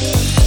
Bye.